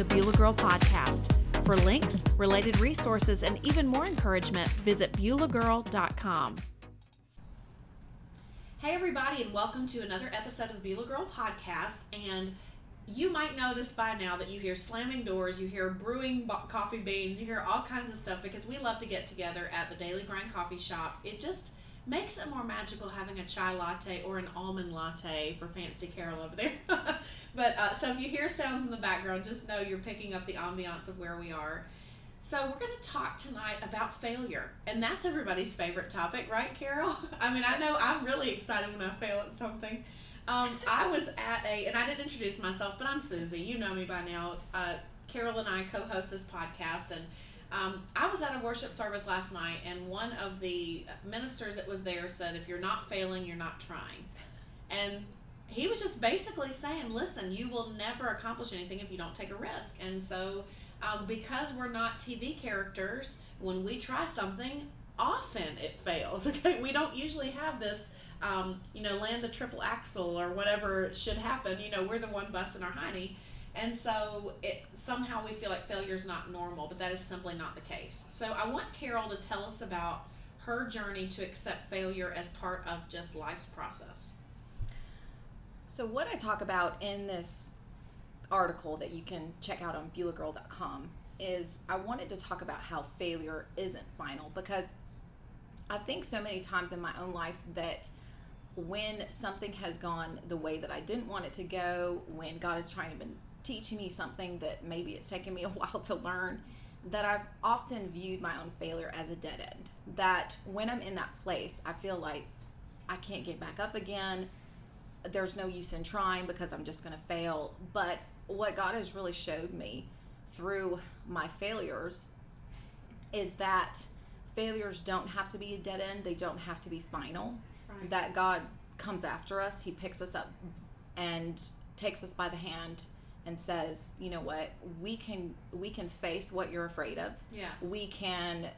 the Beulah Girl Podcast. For links, related resources, and even more encouragement, visit BeulahGirl.com. Hey, everybody, and welcome to another episode of the Beulah Girl Podcast. And you might notice by now that you hear slamming doors, you hear brewing bo- coffee beans, you hear all kinds of stuff because we love to get together at the Daily Grind Coffee Shop. It just makes it more magical having a chai latte or an almond latte for Fancy Carol over there. but uh, so if you hear sounds in the background, just know you're picking up the ambiance of where we are. So we're going to talk tonight about failure, and that's everybody's favorite topic, right, Carol? I mean, I know I'm really excited when I fail at something. Um, I was at a, and I didn't introduce myself, but I'm Suzy. You know me by now. It's, uh, Carol and I co-host this podcast, and um, I was at a worship service last night, and one of the ministers that was there said, "If you're not failing, you're not trying," and he was just basically saying, "Listen, you will never accomplish anything if you don't take a risk." And so, um, because we're not TV characters, when we try something, often it fails. Okay, we don't usually have this. Um, you know, land the triple axel or whatever should happen. You know, we're the one busting our hiney. And so it somehow we feel like failure is not normal, but that is simply not the case. So I want Carol to tell us about her journey to accept failure as part of just life's process. So what I talk about in this article that you can check out on BeulahGirl.com is I wanted to talk about how failure isn't final because I think so many times in my own life that when something has gone the way that I didn't want it to go, when God is trying to be teaching me something that maybe it's taken me a while to learn, that I've often viewed my own failure as a dead end. That when I'm in that place, I feel like I can't get back up again. There's no use in trying because I'm just going to fail. But what God has really showed me through my failures is that failures don't have to be a dead end, they don't have to be final. Right. That God comes after us, He picks us up and takes us by the hand and says, you know what, we can we can face what you're afraid of. Yes. We can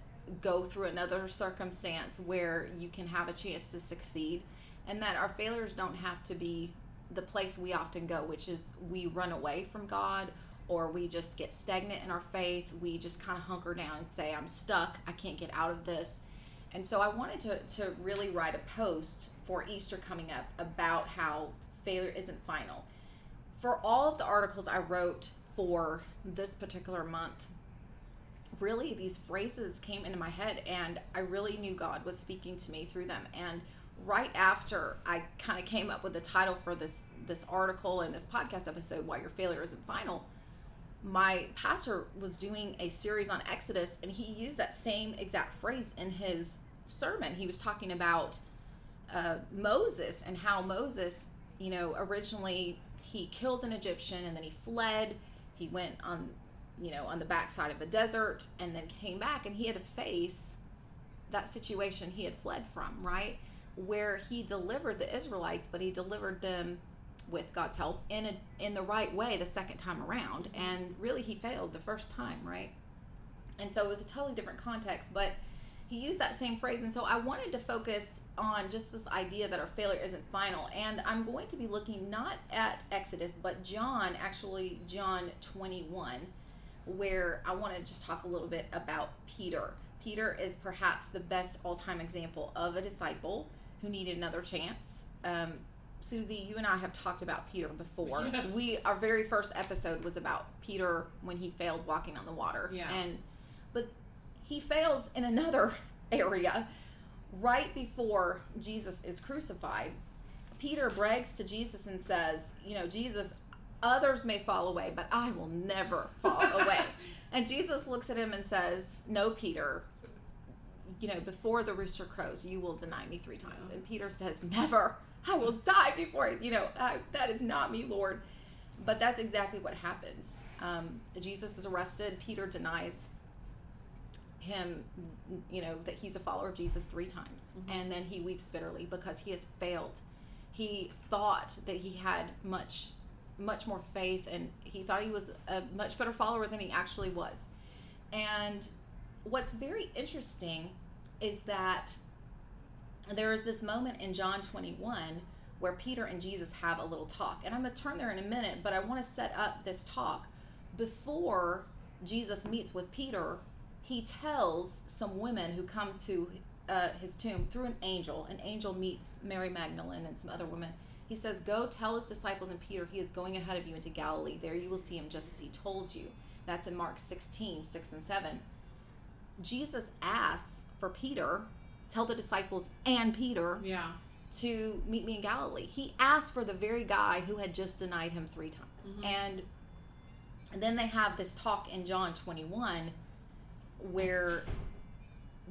go through another circumstance where you can have a chance to succeed and that our failures don't have to be the place we often go, which is we run away from God or we just get stagnant in our faith. We just kind of hunker down and say, I'm stuck. I can't get out of this. And so I wanted to, to really write a post for Easter coming up about how failure isn't final. For all of the articles I wrote for this particular month, really these phrases came into my head and I really knew God was speaking to me through them. And right after I kind of came up with the title for this this article and this podcast episode, Why Your Failure Isn't Final, my pastor was doing a series on Exodus and he used that same exact phrase in his sermon. He was talking about uh, Moses and how Moses, you know, originally he killed an Egyptian and then he fled. He went on, you know, on the backside of a desert and then came back and he had to face that situation he had fled from, right? Where he delivered the Israelites, but he delivered them with God's help in a, in the right way the second time around. Mm-hmm. And really, he failed the first time, right? And so it was a totally different context, but he used that same phrase. And so I wanted to focus on just this idea that our failure isn't final. And I'm going to be looking not at Exodus, but John, actually, John 21, where I want to just talk a little bit about Peter. Peter is perhaps the best all time example of a disciple who needed another chance. Um, Suzy, you and I have talked about Peter before. Yes. We our very first episode was about Peter when he failed walking on the water. Yeah. And but he fails in another area right before Jesus is crucified. Peter brags to Jesus and says, you know, Jesus, others may fall away, but I will never fall away. And Jesus looks at him and says, No, Peter, you know, before the rooster crows, you will deny me three times. And Peter says, Never. I will die before, you know, I, that is not me, Lord. But that's exactly what happens. Um, Jesus is arrested. Peter denies him, you know, that he's a follower of Jesus three times. Mhm. And then he weeps bitterly because he has failed. He thought that he had much, much more faith and he thought he was a much better follower than he actually was. And what's very interesting is that there is this moment in John 21 where Peter and Jesus have a little talk. And I'm going to turn there in a minute, but I want to set up this talk. Before Jesus meets with Peter, he tells some women who come to uh, his tomb through an angel. An angel meets Mary Magdalene and some other women. He says, Go tell his disciples and Peter, he is going ahead of you into Galilee. There you will see him just as he told you. That's in Mark 16, 6 and 7. Jesus asks for Peter, tell the disciples and Peter Yeah. to meet me in Galilee. He asked for the very guy who had just denied him three times. Mhm. And, and then they have this talk in John 21 where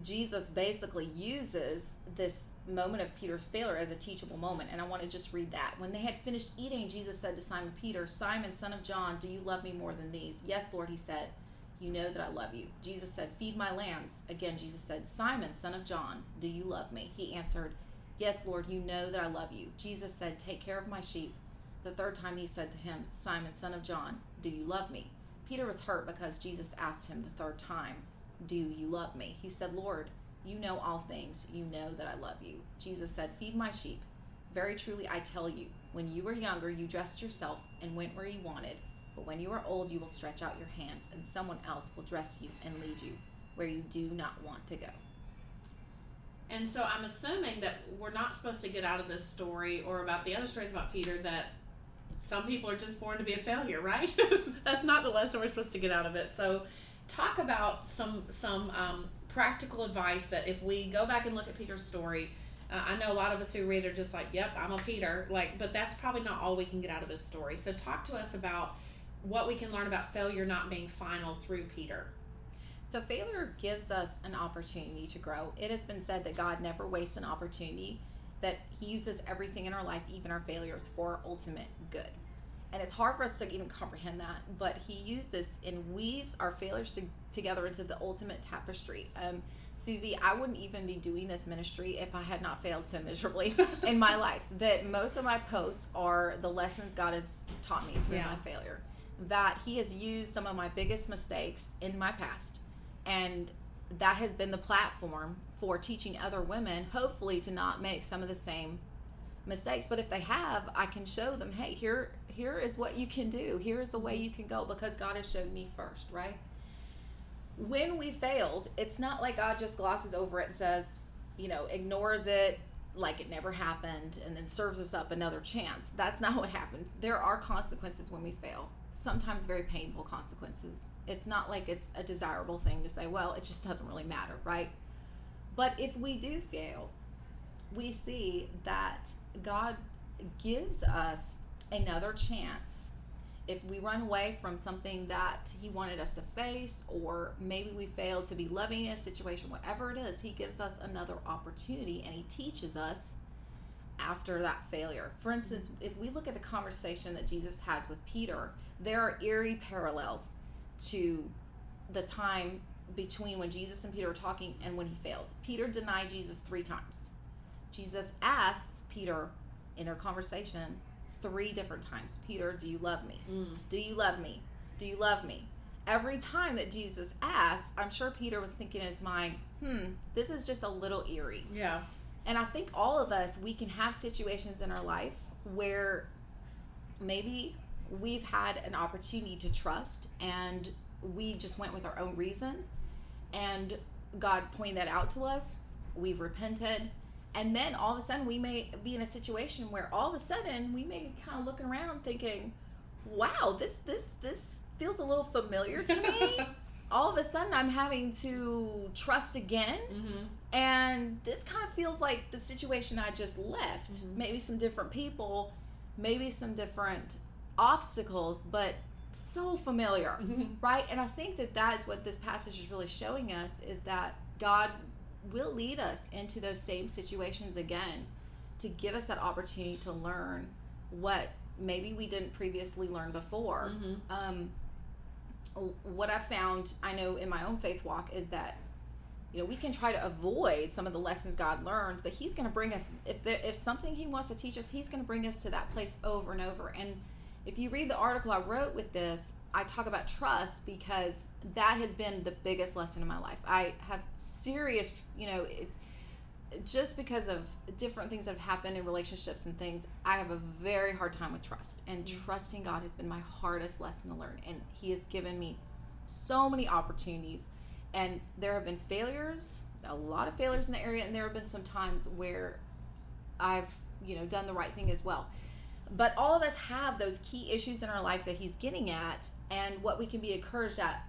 Jesus basically uses this moment of Peter's failure as a teachable moment. And I want to just read that. When they had finished eating, Jesus said to Simon Peter, Simon, son of John, do you love me more than these? Yes, Lord, he said. You know that I love you. Jesus said, Feed my lambs. Again, Jesus said, Simon, son of John, do you love me? He answered, Yes, Lord, you know that I love you. Jesus said, Take care of my sheep. The third time he said to him, Simon, son of John, do you love me? Peter was hurt because Jesus asked him the third time, Do you love me? He said, Lord, you know all things. You know that I love you. Jesus said, Feed my sheep. Very truly, I tell you, when you were younger, you dressed yourself and went where you wanted. But when you are old, you will stretch out your hands, and someone else will dress you and lead you where you do not want to go. And so I'm assuming that we're not supposed to get out of this story or about the other stories about Peter that some people are just born to be a failure, right? That's not the lesson we're supposed to get out of it. So talk about some some um, practical advice that if we go back and look at Peter's story, uh, I know a lot of us who read are just like, "Yep, I'm a Peter," like, but that's probably not all we can get out of his story. So talk to us about what we can learn about failure not being final through Peter. So, failure gives us an opportunity to grow. It has been said that God never wastes an opportunity, that He uses everything in our life, even our failures, for ultimate good. And it's hard for us to even comprehend that, but He uses and weaves our failures to, together into the ultimate tapestry. Um, Suzy, I wouldn't even be doing this ministry if I had not failed so miserably in my life. That most of my posts are the lessons God has taught me through Yeah. my failure. That He has used some of my biggest mistakes in my past. And that has been the platform for teaching other women hopefully to not make some of the same mistakes. But if they have i can show them hey here here is what you can do. Here is the way you can go because god has showed me first right? When we failed it's not like god just glosses over it and says you know ignores it like it never happened and then serves us up another chance. That's not what happens. There are consequences when we fail sometimes very painful consequences. It's not like it's a desirable thing to say well it just doesn't really matter right? But if we do fail we see that god gives us another chance. If we run away from something that he wanted us to face or maybe we failed to be loving in a situation whatever it is he gives us another opportunity and he teaches us after that failure for instance if we look at the conversation that jesus has with peter there are eerie parallels to the time between when jesus and peter were talking and when he failed peter denied jesus three times jesus asks peter in their conversation three different times peter do you love me Mm. do you love me? Do you love me? Every time that Jesus asked, I'm sure Peter was thinking in his mind, hmm, this is just a little eerie. Yeah. And I think all of us, we can have situations in our life where maybe we've had an opportunity to trust and we just went with our own reason and God pointed that out to us. We've repented. And then all of a sudden, we may be in a situation where all of a sudden we may be kind of looking around thinking, wow, this, this, this feels a little familiar to me. all of a sudden, I'm having to trust again mm-hmm. and this kind of feels like the situation I just left. Mhm. Maybe some different people, maybe some different obstacles, but so familiar, Mm-hmm. right? And I think that that is what this passage is really showing us is that God will lead us into those same situations again to give us that opportunity to learn what maybe we didn't previously learn before Mm-hmm. um, what I found, I know in my own faith walk, is that you know we can try to avoid some of the lessons God learned, but He's going to bring us if there if something He wants to teach us, He's going to bring us to that place over and over. And if you read the article I wrote with this, I talk about trust because that has been the biggest lesson in my life. I have serious, you know, just because of different things that have happened in relationships and things, I have a very hard time with trust. And Mhm. trusting God has been my hardest lesson to learn. And He has given me so many opportunities. And there have been failures, a lot of failures in the area, and there have been some times where I've, you know, done the right thing as well. But all of us have those key issues in our life that He's getting at. And what we can be encouraged at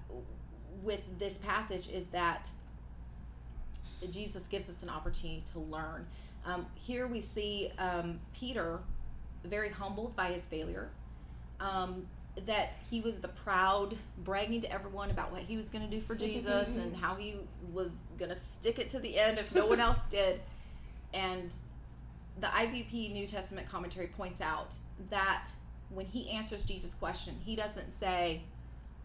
with this passage is that Jesus gives us an opportunity to learn. Um, here we see um, Peter very humbled by his failure. Um, that he was the proud, bragging to everyone about what he was going to do for Jesus and how he was going to stick it to the end if no one else did. And the IVP New Testament commentary points out that when he answers Jesus' question, he doesn't say,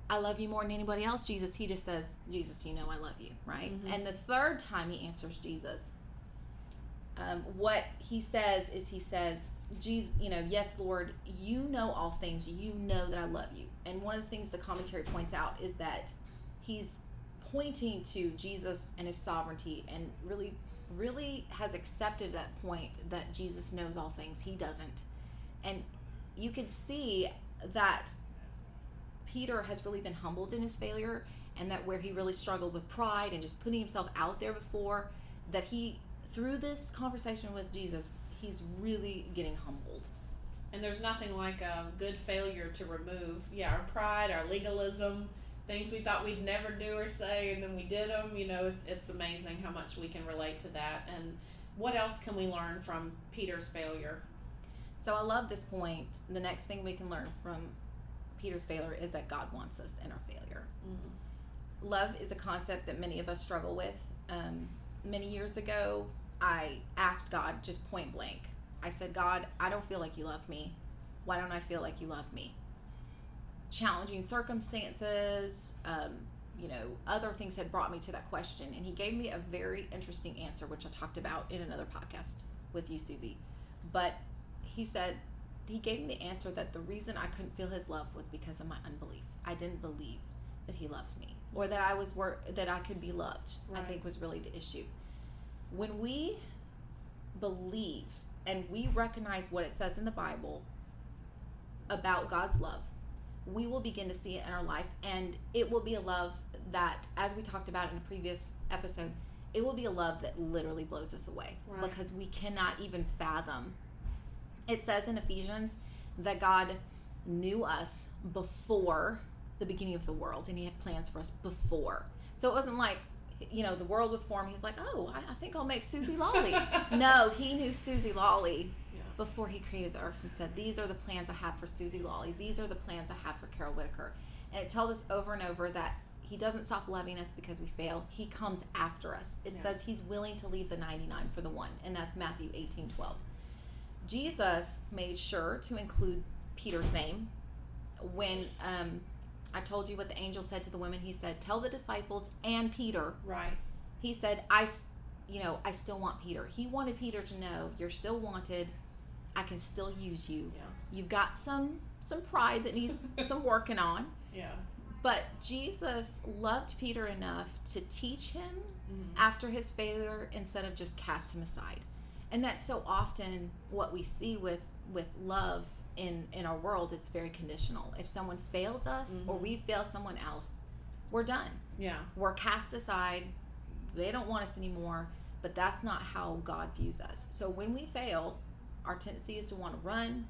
I love you more than anybody else, Jesus. He just says, Jesus, you know I love you, right? Mhm. And the third time he answers Jesus, um, what he says is he says, Jesus, you know, yes, Lord, you know all things. You know that I love you. And one of the things the commentary points out is that he's pointing to Jesus and his sovereignty and really, really has accepted that point that Jesus knows all things. He doesn't. And you can see that Peter has really been humbled in his failure and that where he really struggled with pride and just putting himself out there before that he through this conversation with Jesus he's really getting humbled And there's nothing like a good failure to remove, yeah, our pride, our legalism, things we thought we'd never do or say, and then we did them. You know, it's it's amazing how much we can relate to that. And what else can we learn from Peter's failure? so i love this point the next thing we can learn from peter's failure is that god wants us in our failure. Mm-hmm. love is a concept that many of us struggle with. Um, many years ago i asked god just point blank. I said god i don't feel like you love me. Why don't i feel like you love me? Challenging circumstances um, you know other things had brought me to that question and he gave me a very interesting answer which i talked about in another podcast with you Suzy. But he said he gave me the answer that the reason i couldn't feel his love was because of my unbelief. I didn't believe that he loved me or that i was wor- that i could be loved i think was really the issue. When we believe and we recognize what it says in the bible about god's love we will begin to see it in our life and it will be a love that as we talked about in a previous episode it will be a love that literally blows us away Right. because we cannot even fathom it says in ephesians that god knew us before the beginning of the world and he had plans for us before so it wasn't like you know the world was formed he's like oh i, I think i'll make Suzy Lolley no he knew Suzy Lolley Yeah. before he created the earth and said, These are the plans I have for Suzy Lolley. These are the plans I have for Carol Whitaker. And it tells us over and over that he doesn't stop loving us because we fail. He comes after us. It Yeah. says he's willing to leave the 99 for the one. And that's Matthew 18 12. Jesus made sure to include Peter's name when um, I told you what the angel said to the women. He said, Tell the disciples and Peter Right. he said i you know i still want peter he wanted peter to know you're still wanted i can still use you Yeah. you've got some some pride that needs some working on Yeah. but jesus loved peter enough to teach him Mm-hmm. after his failure instead of just cast him aside and that's so often what we see with with love in in our world it's very conditional if someone fails us or Mhm. we fail someone else we're done Yeah. we're cast aside. They don't want us anymore. But that's not how God views us. So when we fail, our tendency is to want to run,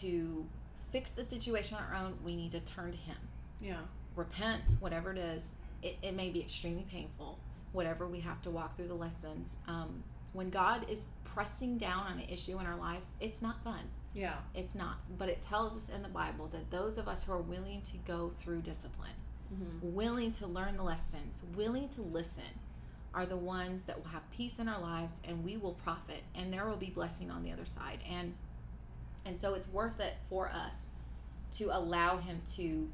to fix the situation on our own. We need to turn to Him, Yeah. repent, whatever it is. It, it may be extremely painful, whatever we have to walk through the lessons. Um, when God is pressing down on an issue in our lives, it's not fun. Yeah. It's not. But it tells us in the Bible that those of us who are willing to go through discipline, Mm-hmm. willing to learn the lessons, willing to listen, are the ones that will have peace in our lives and we will profit and there will be blessing on the other side. And and so it's worth it for us to allow him to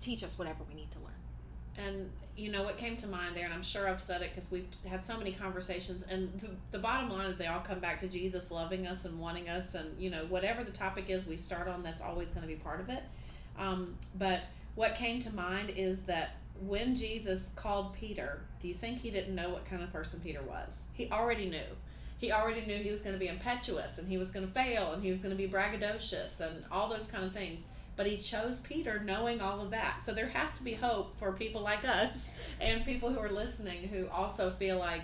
teach us whatever we need to learn. And you know what came to mind there, and I'm sure I've said it because we've had so many conversations. And the, the bottom line is they all come back to Jesus loving us and wanting us, and you know whatever the topic is we start on, that's always going to be part of it. Um, but what came to mind is that when Jesus called Peter, do you think he didn't know what kind of person Peter was? He already knew. He already knew he was going to be impetuous and he was going to fail and he was going to be braggadocious and all those kind of things. But he chose Peter knowing all of that. So there has to be hope for people like us and people who are listening who also feel like,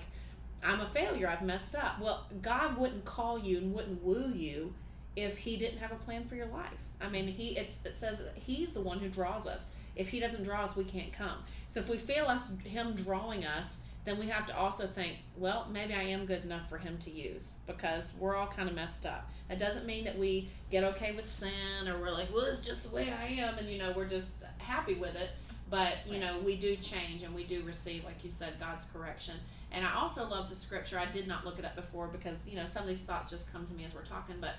I'm a failure, I've messed up. Well, God wouldn't call you and wouldn't woo you if he didn't have a plan for your life. I mean, he it says he's the one who draws us. If he doesn't draw us, we can't come. So if we feel us him drawing us, then we have to also think, well, maybe I am good enough for him to use because we're all kind of messed up. It doesn't mean that we get okay with sin or we're like, well, it's just the way I am, and you know, we're just happy with it. But you know, we do change and we do receive, like you said, God's correction. And I also love the scripture. I did not look it up before because you know some of these thoughts just come to me as we're talking. But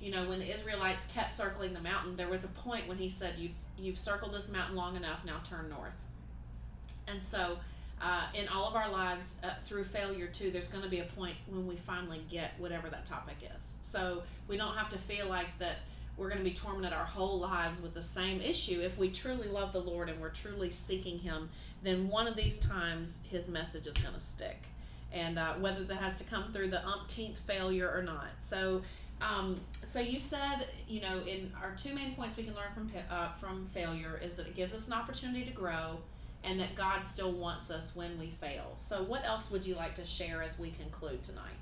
you know, when the Israelites kept circling the mountain, there was a point when He said, "You've you've circled this mountain long enough. Now turn north." And so uh, in all of our lives uh, through failure too there's going to be a point when we finally get whatever that topic is. So we don't have to feel like that we're going to be tormented our whole lives with the same issue. If we truly love the lord and we're truly seeking him then one of these times his message is going to stick. And uh, whether that has to come through the umpteenth failure or not. So um, so you said you know in our two main points we can learn from uh, from failure is that it gives us an opportunity to grow and that God still wants us when we fail. So, what else would you like to share as we conclude tonight?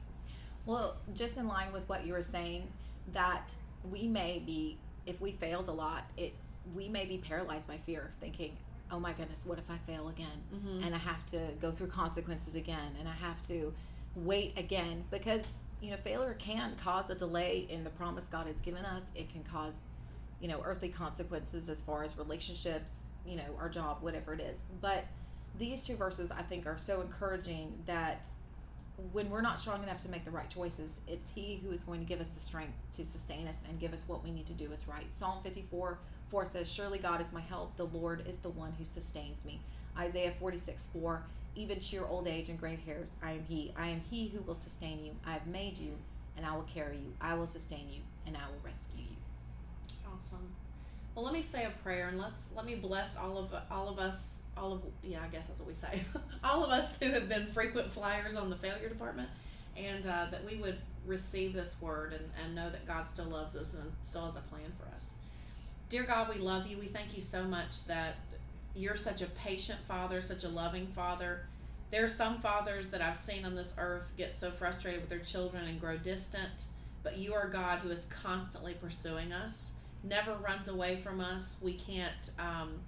Well, just in line with what you were saying, that we may be, if we failed a lot, it we may be paralyzed by fear, thinking, "Oh my goodness, what if I fail again?" Mm-hmm. And I have to go through consequences again, and I have to wait again because you know failure can cause a delay in the promise God has given us. It can cause, you know, earthly consequences as far as relationships, you know, our job, whatever it is. But these two verses I think are so encouraging that when we're not strong enough to make the right choices, it's He who is going to give us the strength to sustain us and give us what we need to do what's right. Psalm 54 4 says, Surely God is my help. The Lord is the one who sustains me. Isaiah 46 4 Even to your old age and gray hairs, I am He. I am He who will sustain you. I have made you, and I will carry you. I will sustain you, and I will rescue you. Awesome. Well, let me say a prayer and let's let me bless all of all of us, all of yeah, I guess that's what we say. all of us who have been frequent flyers on the failure department, and uh, that we would receive this word and, and know that God still loves us and still has a plan for us. Dear God, we love you. We thank you so much that you're such a patient father, such a loving father. There are some fathers that I've seen on this earth get so frustrated with their children and grow distant, but you are God who is constantly pursuing us never runs away from us. We can't um,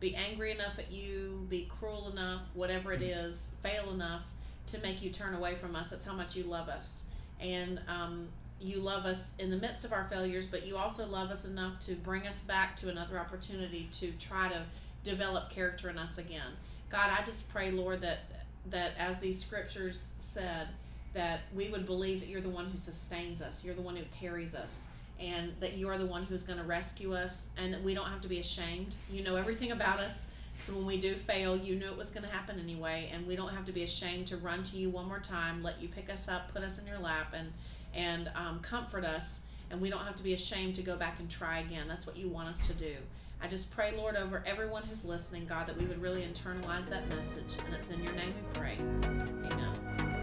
be angry enough at you, be cruel enough, whatever it is, fail enough to make you turn away from us. That's how much you love us. And um, you love us in the midst of our failures, but you also love us enough to bring us back to another opportunity to try to develop character in us again. God, I just pray, Lord, that that as these scriptures said, that we would believe that you're the one who sustains us, you're the one who carries us, and that you are the one who's going to rescue us and that we don't have to be ashamed. You know everything about us. So when we do fail, you knew it was going to happen anyway, and we don't have to be ashamed to run to you one more time, let you pick us up, put us in your lap, and and um, comfort us. And we don't have to be ashamed to go back and try again. That's what you want us to do. I just pray, Lord, over everyone who's listening, God, that we would really internalize that message. And it's in your name we pray. Amen.